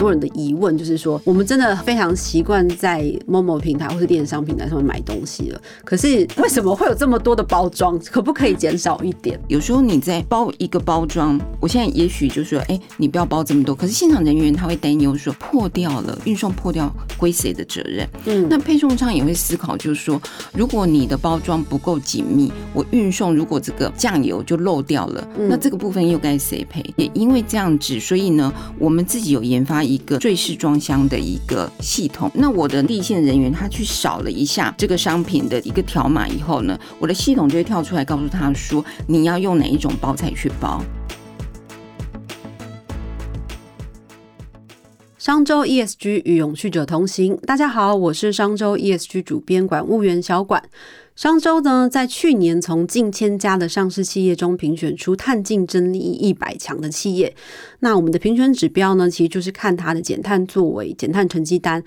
多人的疑问，就是说我们真的非常习惯在某某平台或是电商平台上面买东西了，可是为什么会有这么多的包装？可不可以减少一点？有时候你在包一个包装，我现在也许就说，哎，你不要包这么多。可是现场人员他会担忧说，破掉了，运送破掉归谁的责任？嗯，那配送商也会思考，就是说，如果你的包装不够紧密，我运送如果这个酱油就漏掉了，那这个部分又该谁赔？也因为这样子，所以呢，我们自己有研发一个坠式装箱的一个系统。那我的立线人员他去扫了一下这个商品的一个条码以后呢，我的系统就会跳出来告诉他说，你要用哪一种包材去包。商周 ESG 与永续者同行，大家好，我是商周 ESG 主编管务员小管。商周呢，在去年从近千家的上市企业中评选出碳竞争力一百强的企业。那我们的评选指标呢，其实就是看它的减碳作为、减碳成绩单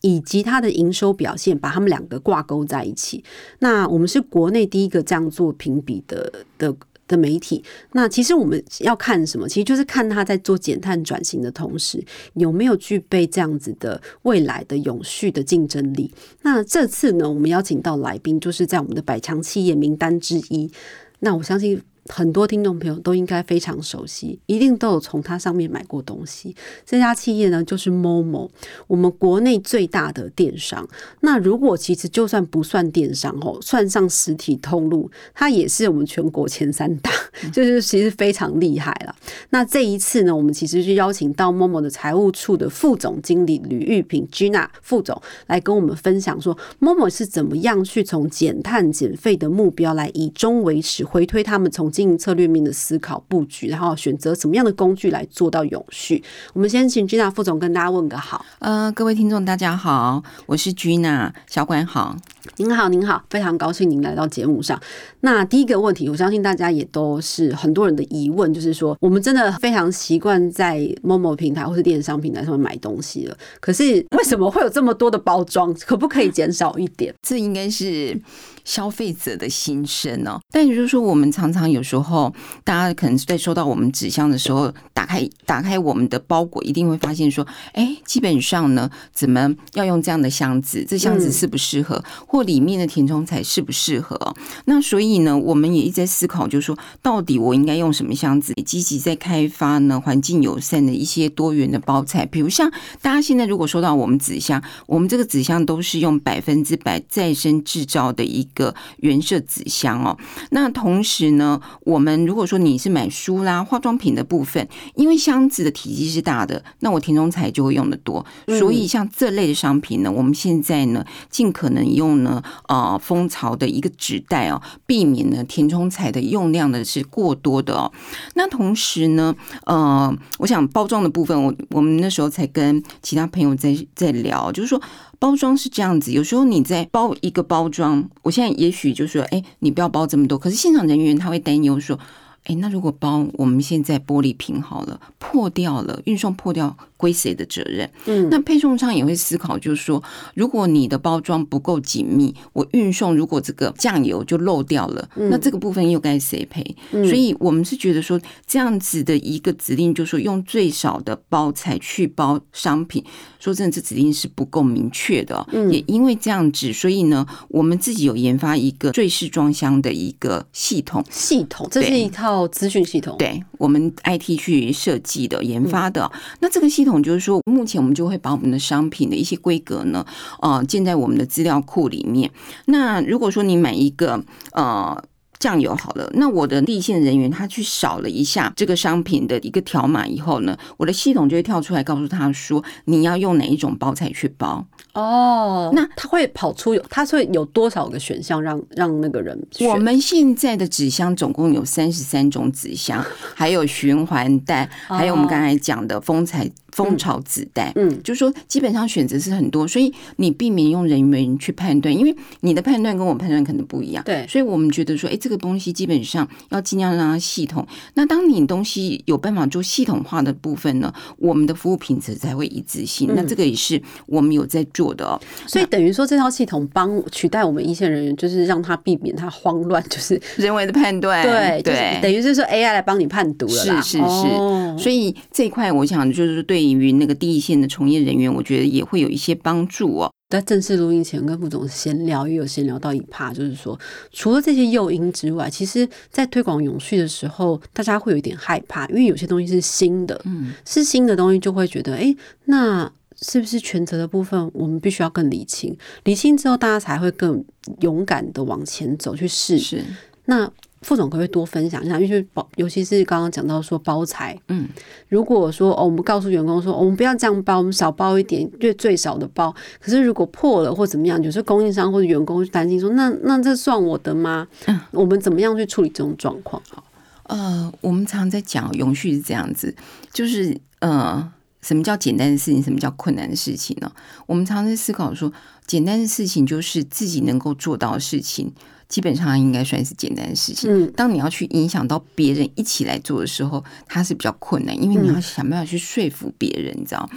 以及它的营收表现，把它们两个挂钩在一起。那我们是国内第一个这样做评比的的。的媒体，那其实我们要看什么？其实就是看他在做减碳转型的同时，有没有具备这样子的未来的永续的竞争力。那这次呢，我们邀请到来宾，就是在我们的百强企业名单之一。那我相信。很多听众朋友都应该非常熟悉，一定都有从它上面买过东西。这家企业呢，就是 Momo，我们国内最大的电商。那如果其实就算不算电商哦，算上实体通路，它也是我们全国前三大，就是其实非常厉害了。那这一次呢，我们其实是邀请到 Momo 的财务处的副总经理吕玉平 Gina 副总来跟我们分享说，Momo 是怎么样去从减碳减费的目标来以终为始，回推他们从经营策略面的思考布局，然后选择什么样的工具来做到永续。我们先请 Gina 副总跟大家问个好。呃，各位听众大家好，我是 Gina 小管好。您好，您好，非常高兴您来到节目上。那第一个问题，我相信大家也都是很多人的疑问，就是说我们真的非常习惯在某某平台或是电商平台上面买东西了，可是为什么会有这么多的包装？可不可以减少一点？这应该是。消费者的心声哦，但也就是说，我们常常有时候，大家可能在收到我们纸箱的时候，打开打开我们的包裹，一定会发现说，哎，基本上呢，怎么要用这样的箱子？这箱子适不适合？或里面的填充材适不适合？那所以呢，我们也一直在思考，就是说，到底我应该用什么箱子？积极在开发呢，环境友善的一些多元的包材，比如像大家现在如果收到我们纸箱，我们这个纸箱都是用百分之百再生制造的一。个原色纸箱哦，那同时呢，我们如果说你是买书啦、化妆品的部分，因为箱子的体积是大的，那我填充材就会用的多，所以像这类的商品呢，我们现在呢，尽可能用呢，呃，蜂巢的一个纸袋哦，避免呢填充材的用量呢是过多的哦。那同时呢，呃，我想包装的部分，我我们那时候才跟其他朋友在在聊，就是说。包装是这样子，有时候你在包一个包装，我现在也许就说，哎，你不要包这么多。可是现场人员他会担忧说，哎，那如果包我们现在玻璃瓶好了，破掉了，运送破掉。归谁的责任？嗯，那配送商也会思考，就是说，如果你的包装不够紧密，我运送如果这个酱油就漏掉了，那这个部分又该谁赔？所以我们是觉得说，这样子的一个指令，就是说用最少的包材去包商品，说真的，这指令是不够明确的。嗯，也因为这样子，所以呢，我们自己有研发一个最适装箱的一个系统。系统，这是一套资讯系统。对我们 IT 去设计的、研发的。那这个系统。就是说，目前我们就会把我们的商品的一些规格呢，呃，建在我们的资料库里面。那如果说你买一个呃酱油好了，那我的立线人员他去扫了一下这个商品的一个条码以后呢，我的系统就会跳出来告诉他说，你要用哪一种包材去包。哦，那他会跑出有，他会有多少个选项让让那个人？我们现在的纸箱总共有三十三种纸箱，还有循环袋，还有我们刚才讲的风采。蜂巢子弹，嗯，就是说基本上选择是很多，所以你避免用人员去判断，因为你的判断跟我判断可能不一样，对，所以我们觉得说，哎，这个东西基本上要尽量让它系统。那当你东西有办法做系统化的部分呢，我们的服务品质才会一致性。那这个也是我们有在做的哦。所以等于说，这套系统帮取代我们一线人员，就是让他避免他慌乱，就是人为的判断，对对，等于是说 AI 来帮你判读了，是是是。所以这一块，我想就是对。于那个第一线的从业人员，我觉得也会有一些帮助哦。在正式录音前跟副总闲聊，也有闲聊到一趴，就是说，除了这些诱因之外，其实，在推广永续的时候，大家会有一点害怕，因为有些东西是新的，嗯，是新的东西，就会觉得，哎，那是不是全责的部分，我们必须要更理清，理清之后，大家才会更勇敢的往前走去试。是，那。副总可不可以多分享一下？因为包，尤其是刚刚讲到说包材，嗯，如果说哦，我们告诉员工说，我们不要这样包，我们少包一点，最最少的包。可是如果破了或怎么样，有时候供应商或者员工担心说，那那这算我的吗？嗯，我们怎么样去处理这种状况？好，呃，我们常常在讲永续是这样子，就是呃，什么叫简单的事情，什么叫困难的事情呢？我们常常在思考说，简单的事情就是自己能够做到的事情。基本上应该算是简单的事情。嗯，当你要去影响到别人一起来做的时候，它是比较困难，因为你要想办法去说服别人，你知道？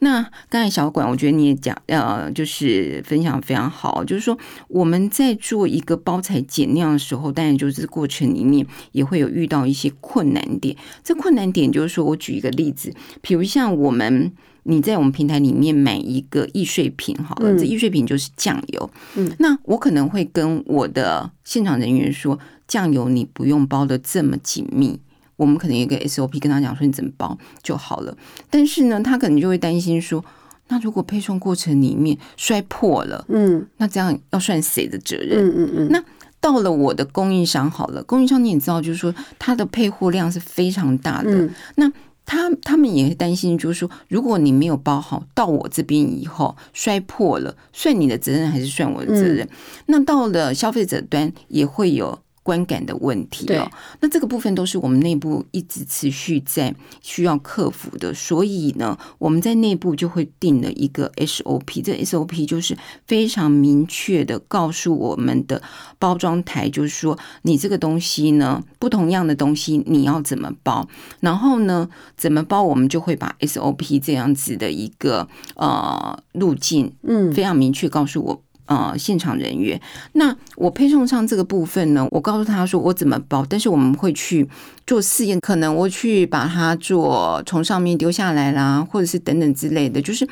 那刚才小管，我觉得你也讲，呃，就是分享非常好，就是说我们在做一个包材减量的时候，当然就是过程里面也会有遇到一些困难点。这困难点就是说我举一个例子，比如像我们。你在我们平台里面买一个易碎品，好了，这易碎品就是酱油。嗯，那我可能会跟我的现场人员说，酱油你不用包的这么紧密，我们可能有一个 SOP 跟他讲说你怎么包就好了。但是呢，他可能就会担心说，那如果配送过程里面摔破了，嗯，那这样要算谁的责任？嗯嗯嗯。那到了我的供应商好了，供应商你也知道，就是说它的配货量是非常大的，那。他他们也担心，就是说，如果你没有包好，到我这边以后摔破了，算你的责任还是算我的责任？那到了消费者端也会有。观感的问题哦，那这个部分都是我们内部一直持续在需要克服的，所以呢，我们在内部就会定了一个 SOP，这 SOP 就是非常明确的告诉我们的包装台，就是说你这个东西呢，不同样的东西你要怎么包，然后呢，怎么包，我们就会把 SOP 这样子的一个呃路径，嗯，非常明确告诉我。呃，现场人员，那我配送上这个部分呢，我告诉他说我怎么包，但是我们会去做试验，可能我去把它做从上面丢下来啦，或者是等等之类的，就是。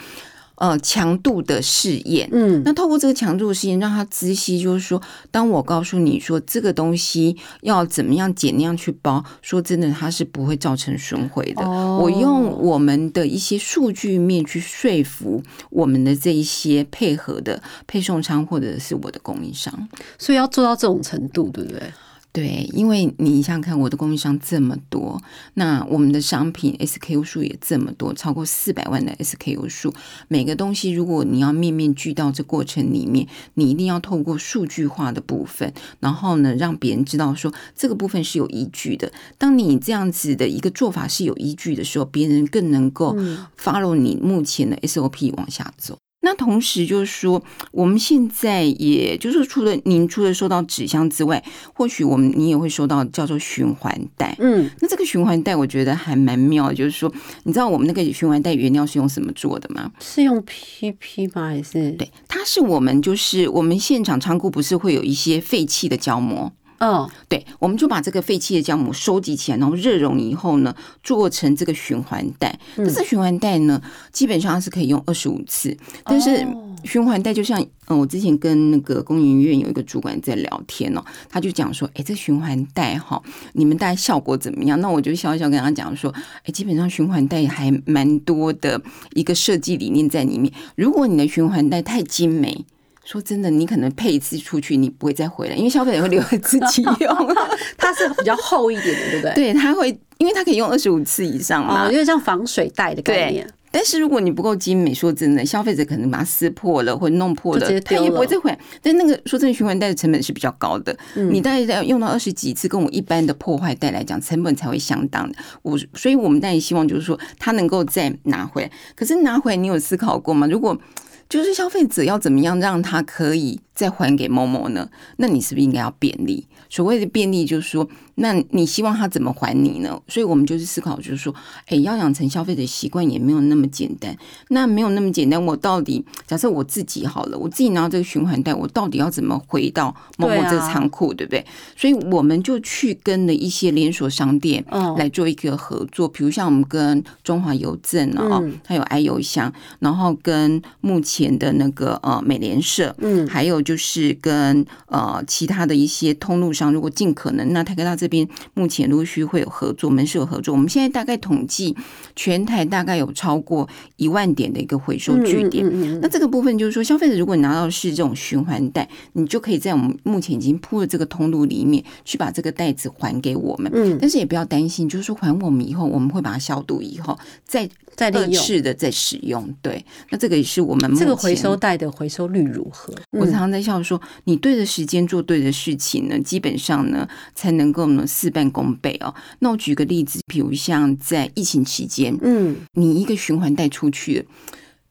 呃，强度的试验，嗯，那透过这个强度的试验，让他知悉，就是说，当我告诉你说这个东西要怎么样减量去包，说真的，它是不会造成损毁的。我用我们的一些数据面去说服我们的这一些配合的配送商或者是我的供应商，所以要做到这种程度，对不对？对，因为你想想看，我的供应商这么多，那我们的商品 SKU 数也这么多，超过四百万的 SKU 数，每个东西如果你要面面俱到，这过程里面，你一定要透过数据化的部分，然后呢，让别人知道说这个部分是有依据的。当你这样子的一个做法是有依据的时候，别人更能够 follow 你目前的 SOP 往下走。那同时就是说，我们现在也就是除了您除了收到纸箱之外，或许我们你也会收到叫做循环袋。嗯，那这个循环袋我觉得还蛮妙，就是说，你知道我们那个循环袋原料是用什么做的吗？是用 PP 吗？还是对，它是我们就是我们现场仓库不是会有一些废弃的胶膜。嗯，对，我们就把这个废弃的酵母收集起来，然后热熔以后呢，做成这个循环袋。但是循环袋呢，基本上是可以用二十五次。但是循环袋就像，嗯，我之前跟那个工研院有一个主管在聊天哦，他就讲说，哎，这循环袋哈，你们带效果怎么样？那我就笑笑跟他讲说，哎，基本上循环袋还蛮多的一个设计理念在里面。如果你的循环袋太精美。说真的，你可能配一次出去，你不会再回来，因为消费者会留给自己用。它是比较厚一点的，对不对？对，它会，因为它可以用二十五次以上嘛，有点像防水袋的概念。但是如果你不够精美，说真的，消费者可能把它撕破了或弄破了，他也不会再回来。但那个说真的，循环袋的成本是比较高的，嗯你大概要用到二十几次，跟我一般的破坏袋来讲，成本才会相当的。我所以，我们当然希望就是说，它能够再拿回来。可是拿回来，你有思考过吗？如果就是消费者要怎么样让他可以再还给某某呢？那你是不是应该要便利？所谓的便利，就是说，那你希望他怎么还你呢？所以我们就是思考，就是说，哎，要养成消费者习惯也没有那么简单。那没有那么简单，我到底假设我自己好了，我自己拿到这个循环袋，我到底要怎么回到某某这个仓库，对不对？所以我们就去跟了一些连锁商店来做一个合作，比如像我们跟中华邮政啊，它有爱邮箱，然后跟目前的那个呃美联社，嗯，还有。就是跟呃其他的一些通路上，如果尽可能，那台科大这边目前陆续会有合作，门市有合作。我们现在大概统计全台大概有超过一万点的一个回收据点。那这个部分就是说，消费者如果拿到是这种循环袋，你就可以在我们目前已经铺的这个通路里面去把这个袋子还给我们。嗯，但是也不要担心，就是说还我们以后，我们会把它消毒以后再再二次的再使用。对，那这个也是我们这个回收袋的回收率如何？我常常在。笑说，你对的时间做对的事情呢，基本上呢才能够呢事半功倍哦。那我举个例子，比如像在疫情期间，嗯，你一个循环带出去，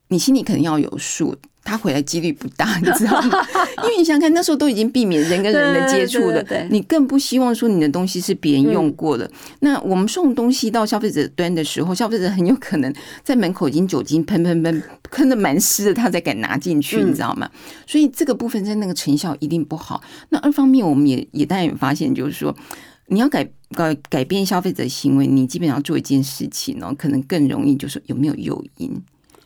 你心里肯定要有数。他回来几率不大，你知道吗？因为你想看那时候都已经避免人跟人的接触了，你更不希望说你的东西是别人用过的。那我们送东西到消费者端的时候，消费者很有可能在门口已经酒精喷喷喷喷的蛮湿的，他才敢拿进去，你知道吗？所以这个部分在那个成效一定不好。那二方面，我们也也当然发现，就是说你要改改改变消费者行为，你基本上做一件事情哦，可能更容易，就是有没有诱因。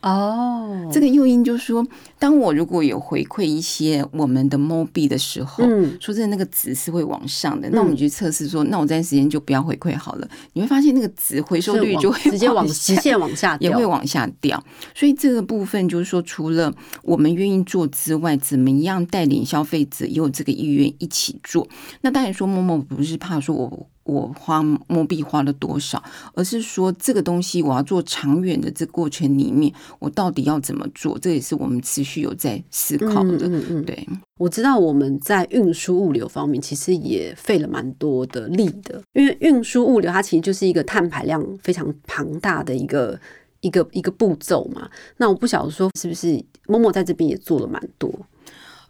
哦，这个诱因就是说，当我如果有回馈一些我们的猫币的时候，嗯，说真的，那个值是会往上的。那我们去测试说，那我这段时间就不要回馈好了。你会发现那个值回收率就会直接往直线往下，也会往下掉。所以这个部分就是说，除了我们愿意做之外，怎么样带领消费者也有这个意愿一起做？那当然说，默默不是怕说我。我花摸币花了多少，而是说这个东西我要做长远的这过程里面，我到底要怎么做？这也是我们持续有在思考的。嗯嗯，对，我知道我们在运输物流方面其实也费了蛮多的力的，因为运输物流它其实就是一个碳排量非常庞大的一个一个一个步骤嘛。那我不晓得说是不是默默在这边也做了蛮多，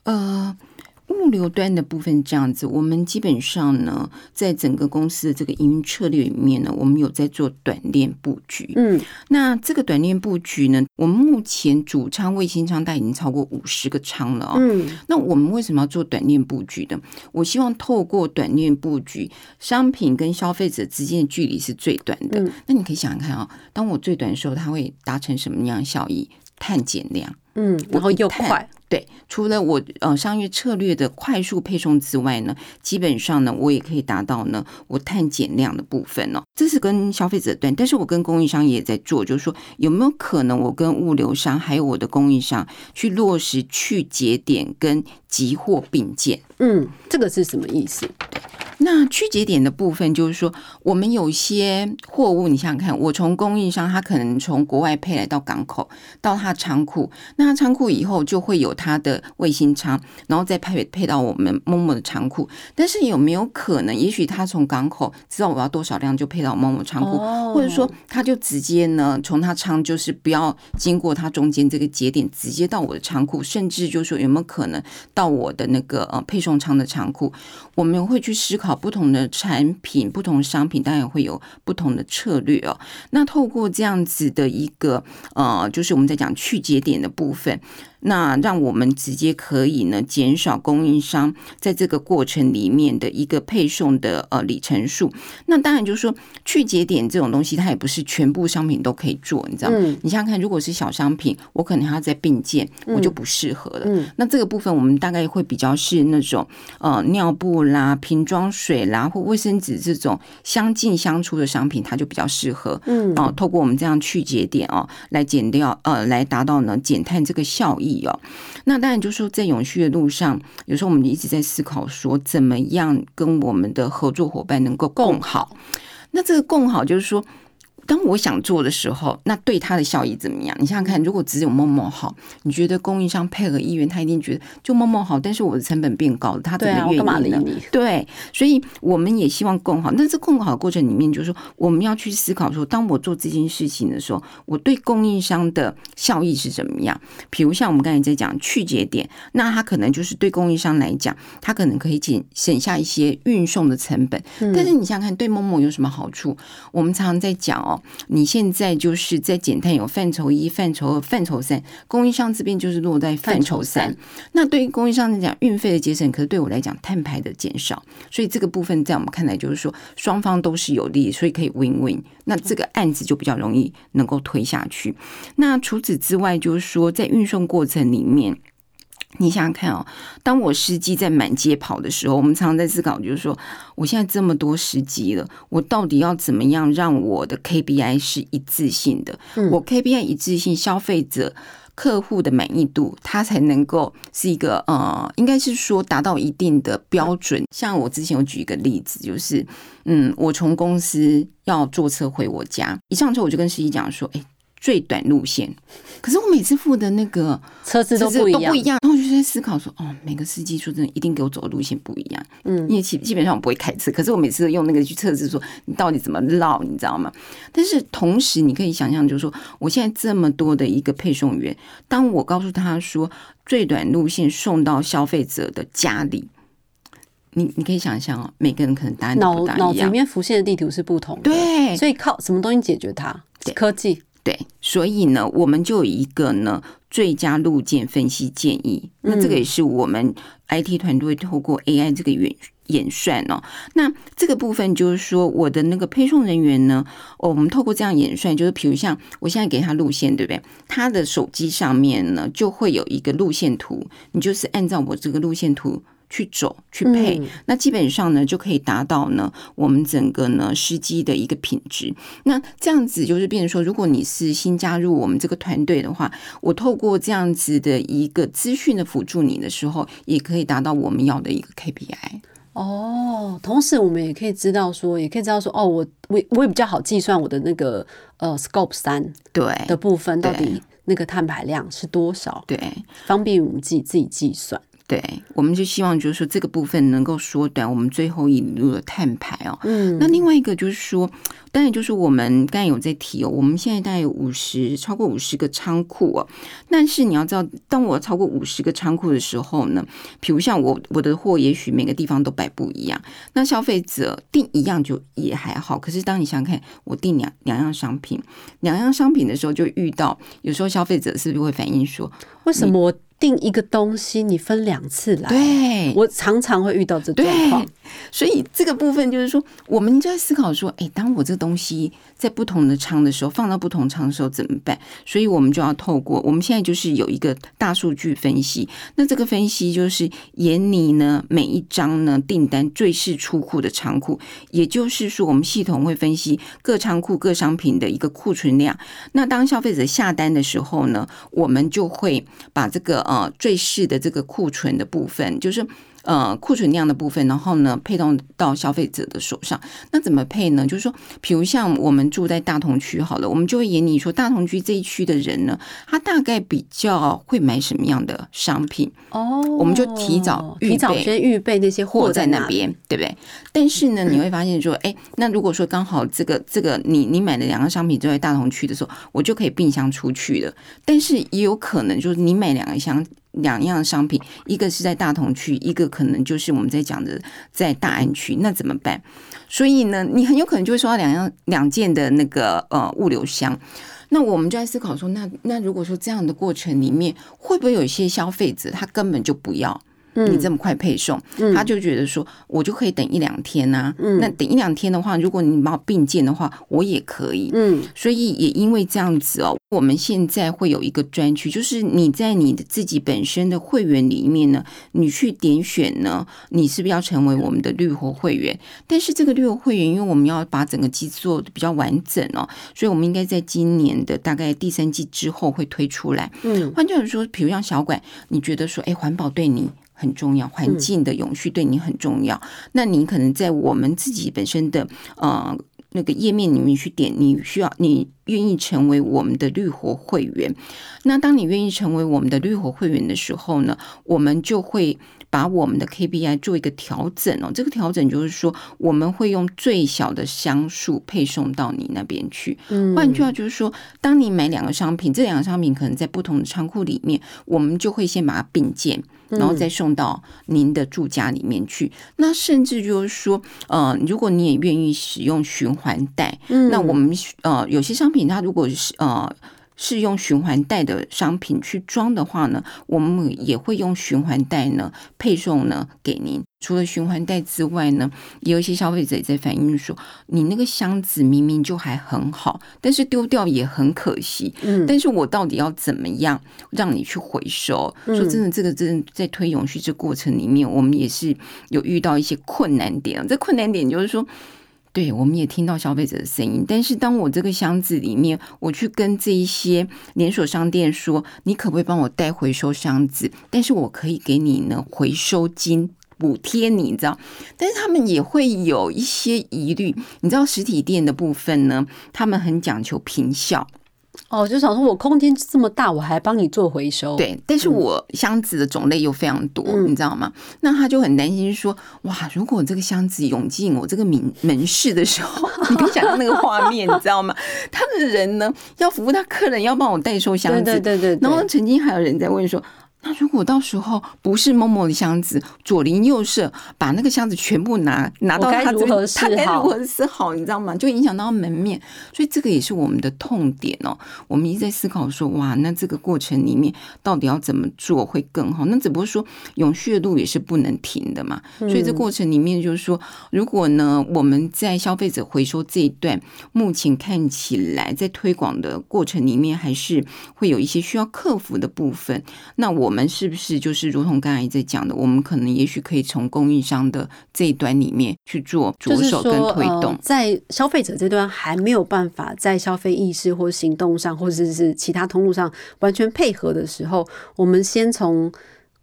呃。物流端的部分这样子，我们基本上呢，在整个公司的这个营运策略里面呢，我们有在做短链布局。嗯，那这个短链布局呢，我们目前主仓卫星仓大概已经超过五十个仓了啊。嗯，那我们为什么要做短链布局的？我希望透过短链布局，商品跟消费者之间的距离是最短的。那你可以想想看啊，当我最短的时候，它会达成什么样效益？碳减量。嗯，然后又快。对，除了我呃商业策略的快速配送之外呢，基本上呢，我也可以达到呢我碳减量的部分哦。这是跟消费者端，但是我跟供应商也在做，就是说有没有可能我跟物流商还有我的供应商去落实去节点跟集货并建？嗯，这个是什么意思？那区节点的部分就是说，我们有些货物，你想想看，我从供应商他可能从国外配来到港口，到他仓库，那仓库以后就会有他的卫星仓，然后再配配到我们某某的仓库。但是有没有可能，也许他从港口知道我要多少量，就配到某某仓库，或者说他就直接呢从他仓就是不要经过他中间这个节点，直接到我的仓库，甚至就是说有没有可能到我的那个呃配送仓的仓库，我们会去思考。不同的产品、不同商品，当然会有不同的策略哦。那透过这样子的一个呃，就是我们在讲去节点的部分。那让我们直接可以呢减少供应商在这个过程里面的一个配送的呃里程数。那当然就是说去节点这种东西，它也不是全部商品都可以做，你知道吗？你想想看，如果是小商品，我可能还要再并件，我就不适合了。那这个部分我们大概会比较是那种呃尿布啦、瓶装水啦或卫生纸这种相近相出的商品，它就比较适合。嗯，哦，透过我们这样去节点哦，来减掉呃，来达到呢减碳这个效益。哦，那当然就是说，在永续的路上，有时候我们一直在思考说，怎么样跟我们的合作伙伴能够共好。那这个共好，就是说，当我想做的时候，那对他的效益怎么样？你想想看，如果只有某某好，你觉得供应商配合意愿，他一定觉得就某某好，但是我的成本变高了，他怎么愿意呢？对，所以我们也希望更好。但是更好的过程里面，就是说我们要去思考说，当我做这件事情的时候，我对供应商的效益是怎么样？比如像我们刚才在讲去节点，那他可能就是对供应商来讲，他可能可以减省下一些运送的成本。但是你想想看，对某某有什么好处？我们常常在讲哦。你现在就是在减碳有范畴一、范畴二、范畴三，供应商这边就是落在范畴三。那对于供应商来讲，运费的节省，可是对我来讲，碳排的减少。所以这个部分在我们看来就是说，双方都是有利，所以可以 win win。那这个案子就比较容易能够推下去。那除此之外，就是说在运送过程里面。你想想看哦，当我司机在满街跑的时候，我们常常在思考，就是说，我现在这么多司机了，我到底要怎么样让我的 KPI 是一致性的？我 KPI 一致性，消费者、客户的满意度，它才能够是一个呃，应该是说达到一定的标准。像我之前有举一个例子，就是嗯，我从公司要坐车回我家，一上车我就跟司机讲说，哎。最短路线，可是我每次付的那个车子都不一样，都不一样。然后我就在思考说，哦，每个司机说真的，一定给我走的路线不一样。嗯，因为基基本上我不会开车，可是我每次都用那个去测试，说你到底怎么绕，你知道吗？但是同时，你可以想象，就是说，我现在这么多的一个配送员，当我告诉他说最短路线送到消费者的家里，你你可以想象哦，每个人可能答案脑脑子里面浮现的地图是不同的，对，所以靠什么东西解决它？科技。对，所以呢，我们就有一个呢最佳路径分析建议。那这个也是我们 IT 团队透过 AI 这个演演算哦。那这个部分就是说，我的那个配送人员呢，我们透过这样演算，就是比如像我现在给他路线，对不对？他的手机上面呢就会有一个路线图，你就是按照我这个路线图。去走去配，那基本上呢就可以达到呢我们整个呢司机的一个品质。那这样子就是变成说，如果你是新加入我们这个团队的话，我透过这样子的一个资讯的辅助你的时候，也可以达到我们要的一个 KPI。哦，同时我们也可以知道说，也可以知道说，哦，我我我也比较好计算我的那个呃 Scope 三对的部分到底那个碳排量是多少，对，方便我们自己自己计算。对，我们就希望就是说这个部分能够缩短我们最后引入的碳排哦。嗯，那另外一个就是说，当然就是我们刚才有在提哦，我们现在大概有五十超过五十个仓库哦。但是你要知道，当我超过五十个仓库的时候呢，比如像我我的货，也许每个地方都摆不一样。那消费者订一样就也还好，可是当你想想看，我订两两样商品，两样商品的时候，就遇到有时候消费者是不是会反映说，为什么？订一个东西，你分两次来，对我常常会遇到这状况，所以这个部分就是说，我们就在思考说，哎，当我这个东西在不同的仓的时候，放到不同仓的时候怎么办？所以我们就要透过我们现在就是有一个大数据分析，那这个分析就是沿你呢每一张呢订单最是出库的仓库，也就是说，我们系统会分析各仓库各商品的一个库存量。那当消费者下单的时候呢，我们就会把这个。呃，最适的这个库存的部分，就是呃库存量的部分，然后呢配送到消费者的手上。那怎么配呢？就是说，比如像我们住在大同区好了，我们就会演你说大同区这一区的人呢，他大概比较会买什么样的商品哦，我们就提早提早先预备那些货在那边，对不对？但是呢，你会发现说，哎，那如果说刚好这个这个你你买的两个商品都在大同区的时候，我就可以并箱出去了。但是也有可能就是你买两个箱。两样商品，一个是在大同区，一个可能就是我们在讲的在大安区，那怎么办？所以呢，你很有可能就会收到两样两件的那个呃物流箱。那我们就在思考说，那那如果说这样的过程里面，会不会有一些消费者他根本就不要？你这么快配送，他就觉得说，我就可以等一两天呐。那等一两天的话，如果你把我并件的话，我也可以。嗯，所以也因为这样子哦，我们现在会有一个专区，就是你在你的自己本身的会员里面呢，你去点选呢，你是不是要成为我们的绿活会员？但是这个绿活会员，因为我们要把整个机制做的比较完整哦，所以我们应该在今年的大概第三季之后会推出来。嗯，换句话说，比如像小管，你觉得说，哎，环保对你。很重要，环境的永续对你很重要。那你可能在我们自己本身的呃那个页面里面去点，你需要你愿意成为我们的绿活会员。那当你愿意成为我们的绿活会员的时候呢，我们就会把我们的 KPI 做一个调整哦。这个调整就是说，我们会用最小的箱数配送到你那边去。嗯换句话就是说，当你买两个商品，这两个商品可能在不同的仓库里面，我们就会先把它并件，嗯然后再送到您的住家里面去。那甚至就是说，呃，如果你也愿意使用循环袋，嗯那我们呃有些商品它如果是呃。是用循环袋的商品去装的话呢，我们也会用循环袋呢配送呢给您。除了循环袋之外呢，也有一些消费者也在反映说，你那个箱子明明就还很好，但是丢掉也很可惜。嗯但是我到底要怎么样让你去回收？嗯说真的，这个真的在推永续这过程里面，我们也是有遇到一些困难点啊。这困难点就是说。对，我们也听到消费者的声音，但是当我这个箱子里面，我去跟这一些连锁商店说，你可不可以帮我带回收箱子？但是我可以给你呢回收金补贴你，你知道？但是他们也会有一些疑虑，你知道实体店的部分呢，他们很讲求平效，哦，就想说我空间这么大，我还帮你做回收。，对，但是我箱子的种类又非常多，嗯你知道吗？那他就很担心说，哇，如果这个箱子涌进我这个门门市的时候，你可以想象那个画面，你知道吗？他的人呢要服务他客人，要帮我代收箱子，对对对对对。然后曾经还有人在问说。那如果到时候不是某某的箱子，左邻右舍把那个箱子全部拿拿到该他这如何边，他该如何是好？你知道吗？就影响到门面，所以这个也是我们的痛点哦。我们一直在思考说，哇，那这个过程里面到底要怎么做会更好？那只不过说永续的路也是不能停的嘛。所以这过程里面就是说，如果呢我们在消费者回收这一段，目前看起来在推广的过程里面，还是会有一些需要克服的部分。那我们是不是就是如同刚才在讲的，我们可能也许可以从供应商的这一端里面去做着手跟，推动呃。在消费者这端还没有办法在消费意识或行动上，或者是其他通路上完全配合的时候，我们先从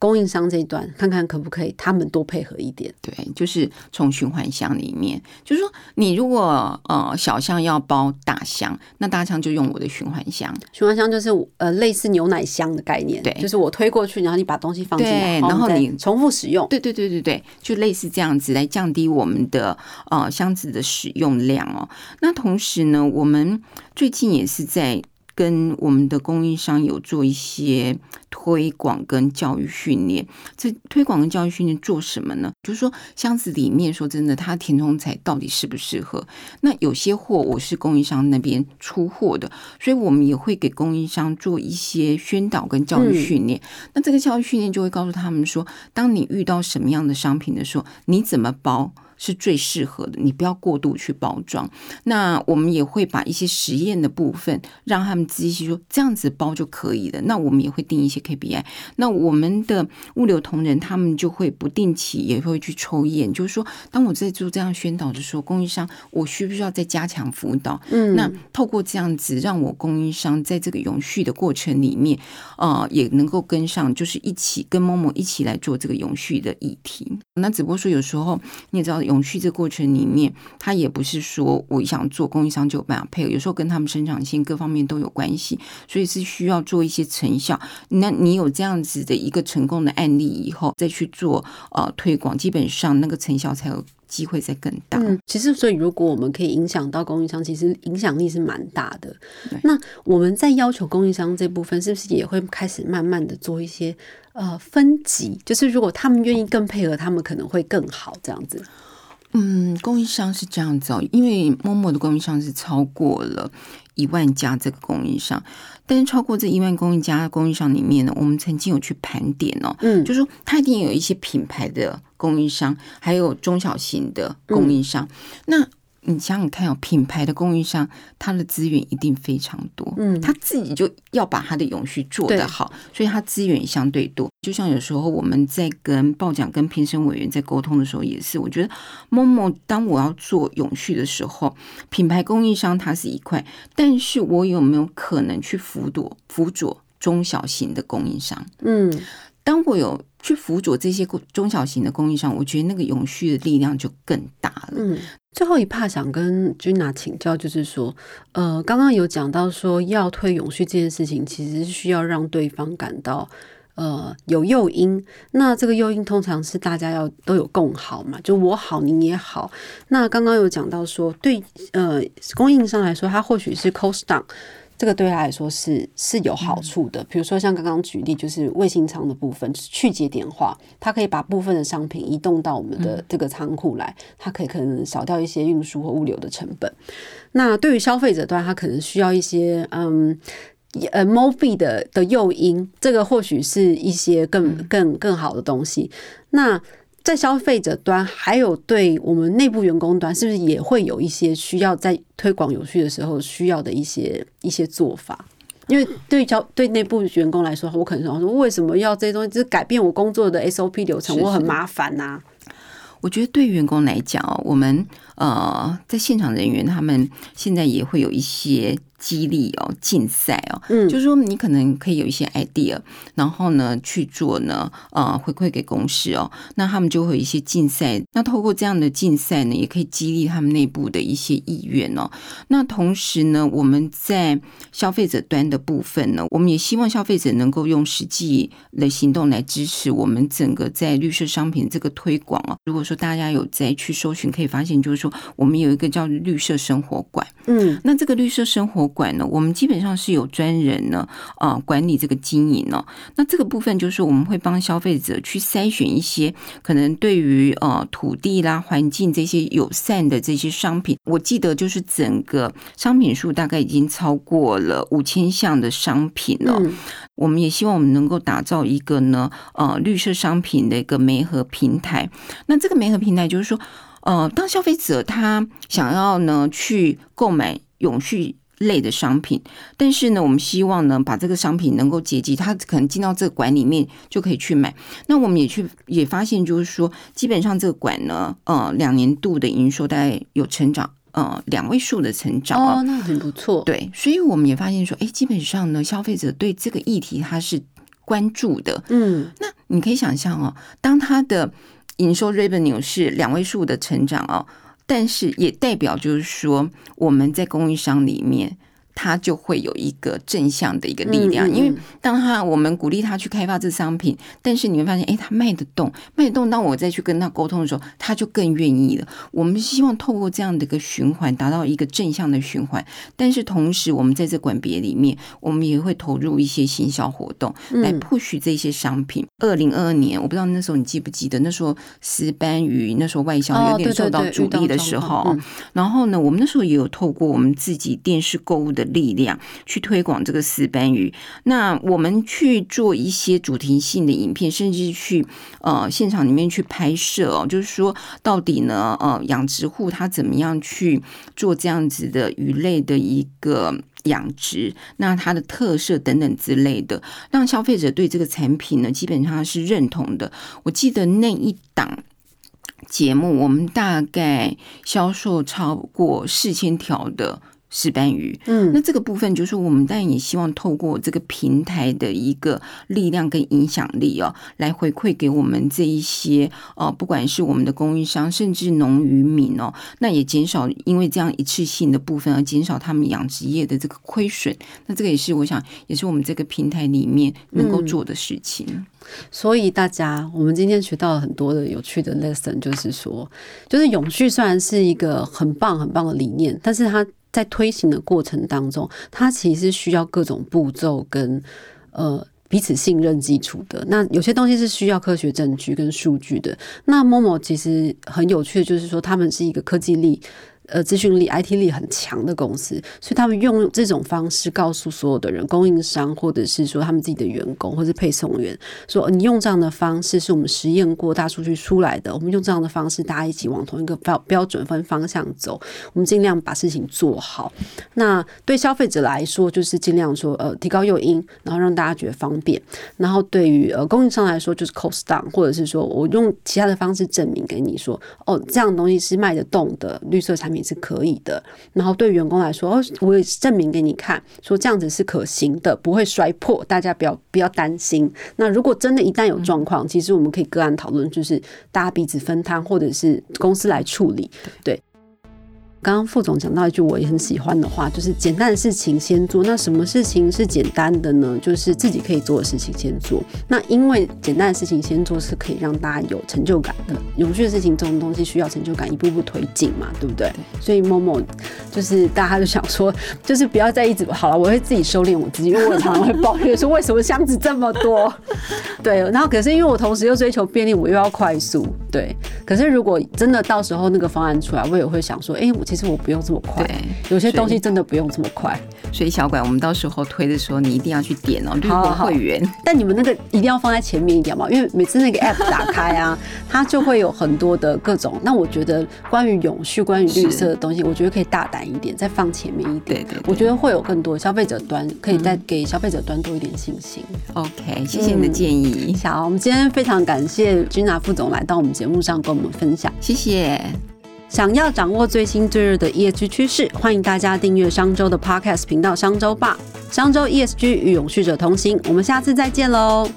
供应商这一段看看可不可以他们多配合一点。对，就是从循环箱里面，就是说，你如果呃小箱要包大箱，那大箱就用我的循环箱。循环箱就是呃类似牛奶箱的概念，对就是我推过去，然后你把东西放进来，然后你重复使用。对对对对对，就类似这样子来降低我们的呃箱子的使用量哦。那同时呢，我们最近也是在跟我们的供应商有做一些推广跟教育训练。这推广跟教育训练做什么呢？就是说箱子里面，说真的，它填充材到底适不适合？那有些货我是供应商那边出货的，所以我们也会给供应商做一些宣导跟教育训练。那这个教育训练就会告诉他们说，当你遇到什么样的商品的时候，你怎么包。是最适合的，你不要过度去包装。那我们也会把一些实验的部分让他们自己说这样子包就可以了。那我们也会定一些 KPI。那我们的物流同仁他们就会不定期也会去抽验，就是说，当我在做这样宣导的时候，供应商我需不需要再加强辅导？嗯，那透过这样子，让我供应商在这个永续的过程里面，呃，也能够跟上，就是一起跟某某一起来做这个永续的议题。那只不过说，有时候你也知道，永续这过程里面，他也不是说我想做供应商就有办法配合，有时候跟他们生产线各方面都有关系，所以是需要做一些成效。那你有这样子的一个成功的案例以后，再去做呃推广，基本上那个成效才有机会再更大。嗯，其实所以如果我们可以影响到供应商，其实影响力是蛮大的。那我们在要求供应商这部分，是不是也会开始慢慢的做一些呃分级？就是如果他们愿意更配合，他们可能会更好这样子。嗯，供应商是这样子哦，因为陌陌的供应商是超过了一万家这个供应商，但是超过这一万供应家供应商里面呢，我们曾经有去盘点哦，嗯，就说它一定有一些品牌的供应商，还有中小型的供应商。那你想想看哦，品牌的供应商，他的资源一定非常多，嗯他自己就要把他的永续做得好，所以他资源也相对多。就像有时候我们在跟报奖、跟评审委员在沟通的时候，也是，我觉得某某当我要做永续的时候，品牌供应商它是一块，但是我有没有可能去辅佐辅佐中小型的供应商？嗯，当我有去辅佐这些中小型的供应商，我觉得那个永续的力量就更大了。嗯，最后一怕想跟君娜请教，就是说，呃，刚刚有讲到说要退永续这件事情，其实是需要让对方感到。呃，有诱因，那这个诱因通常是大家要都有共好嘛，就我好，你也好。那刚刚有讲到说，对呃供应商来说，它或许是 cost down，这个对他来说是是有好处的。比如说像刚刚举例，就是卫星仓的部分去节点化，它可以把部分的商品移动到我们的这个仓库来，它可以可能少掉一些运输和物流的成本。那对于消费者端，他可能需要一些嗯。呃，mobi 的的诱因，这个或许是一些更更更好的东西。那在消费者端，还有对我们内部员工端，是不是也会有一些需要在推广有序的时候需要的一些一些做法？因为对消对内部员工来说，我可能说，为什么要这些东西？就是改变我工作的 SOP 流程，我很麻烦呐。我觉得对员工来讲哦，我们呃在现场人员，他们现在也会有一些。激励哦，竞赛哦，嗯，就是说你可能可以有一些 idea，然后呢去做呢，呃，回馈给公司哦，那他们就会有一些竞赛，那透过这样的竞赛呢，也可以激励他们内部的一些意愿哦。那同时呢，我们在消费者端的部分呢，我们也希望消费者能够用实际的行动来支持我们整个在绿色商品这个推广哦。如果说大家有在去搜寻，可以发现就是说，我们有一个叫绿色生活馆，嗯，那这个绿色生活。管呢，我们基本上是有专人呢，啊，管理这个经营哦。那这个部分就是我们会帮消费者去筛选一些可能对于呃土地啦、环境这些友善的这些商品。我记得就是整个商品数大概已经超过了五千项的商品了。我们也希望我们能够打造一个呢，呃，绿色商品的一个媒合平台。那这个媒合平台就是说，呃，当消费者他想要呢去购买永续。类的商品，但是呢，我们希望呢，把这个商品能够接济，他可能进到这个馆里面就可以去买。那我们也去也发现，就是说，基本上这个馆呢，呃，两年度的营收大概有成长，呃，两位数的成长哦，那很不错。对，所以我们也发现说，哎，基本上呢，消费者对这个议题他是关注的。嗯，那你可以想象哦，当他的营收 revenue 是两位数的成长哦。但是也代表就是说，我们在供应商里面。他就会有一个正向的一个力量，因为当他我们鼓励他去开发这商品，但是你会发现，哎，他卖得动，卖得动。当我再去跟他沟通的时候，他就更愿意了。我们希望透过这样的一个循环，达到一个正向的循环。但是同时，我们在这管别里面，我们也会投入一些行销活动来 push 这些商品。二零二二年，我不知道那时候你记不记得，那时候石斑鱼那时候外销有点受到阻力的时候，然后呢，我们那时候也有透过我们自己电视购物的。力量去推广这个石斑鱼，那我们去做一些主题性的影片，甚至去呃现场里面去拍摄哦，就是说到底呢呃养殖户他怎么样去做这样子的鱼类的一个养殖，那它的特色等等之类的，让消费者对这个产品呢基本上是认同的。我记得那一档节目，我们大概销售超过四千条的。石斑鱼，嗯，那这个部分就是我们当然也希望透过这个平台的一个力量跟影响力哦，来回馈给我们这一些哦，不管是我们的供应商，甚至农渔民哦，那也减少因为这样一次性的部分而减少他们养殖业的这个亏损。那这个也是我想，也是我们这个平台里面能够做的事情。所以大家，我们今天学到了很多的有趣的 lesson，就是说，就是永续虽然是一个很棒很棒的理念，但是它在推行的过程当中，它其实需要各种步骤跟呃彼此信任基础的。那有些东西是需要科学证据跟数据的。那 Momo 其实很有趣的，就是说他们是一个科技力。呃，资讯力、IT 力很强的公司，所以他们用这种方式告诉所有的人，供应商或者是说他们自己的员工或者配送员，说你用这样的方式是我们实验过大数据出来的，我们用这样的方式，大家一起往同一个标标准分方向走，我们尽量把事情做好。那对消费者来说，就是尽量说呃提高诱因，然后让大家觉得方便。然后对于呃供应商来说，就是 cost down，或者是说我用其他的方式证明给你说，哦，这样东西是卖得动的绿色产品。是可以的，然后对员工来说，哦，我也证明给你看，说这样子是可行的，不会摔破，大家不要不要担心。那如果真的一旦有状况，其实我们可以个案讨论，就是大家彼此分摊，或者是公司来处理，对。刚刚副总讲到一句我也很喜欢的话，就是简单的事情先做。那什么事情是简单的呢？就是自己可以做的事情先做。那因为简单的事情先做是可以让大家有成就感的。有趣的事情这种东西需要成就感，一步步推进嘛，对不对？所以某某就是大家就想说，就是不要再一直好了，我会自己收敛我自己，因为我常常会抱怨说为什么箱子这么多。对，然后可是因为我同时又追求便利，我又要快速。对，可是如果真的到时候那个方案出来，我也会想说，哎，我其实我不用这么快，有些东西真的不用这么快。所以小管，我们到时候推的时候，你一定要去点哦，绿色会员。但你们那个一定要放在前面一点嘛，因为每次那个 app 打开啊，它就会有很多的各种。那我觉得关于永续、关于绿色的东西，我觉得可以大胆一点，再放前面一点。对对，我觉得会有更多消费者端可以再给消费者端多一点信心。OK，谢谢你的建议。好，我们今天非常感谢君娜副总来到我们节目上跟我们分享，谢谢。想要掌握最新最热的 ESG 趋势，欢迎大家订阅商周的 Podcast 频道商周吧。商周 ESG 与永续者同行，我们下次再见喽。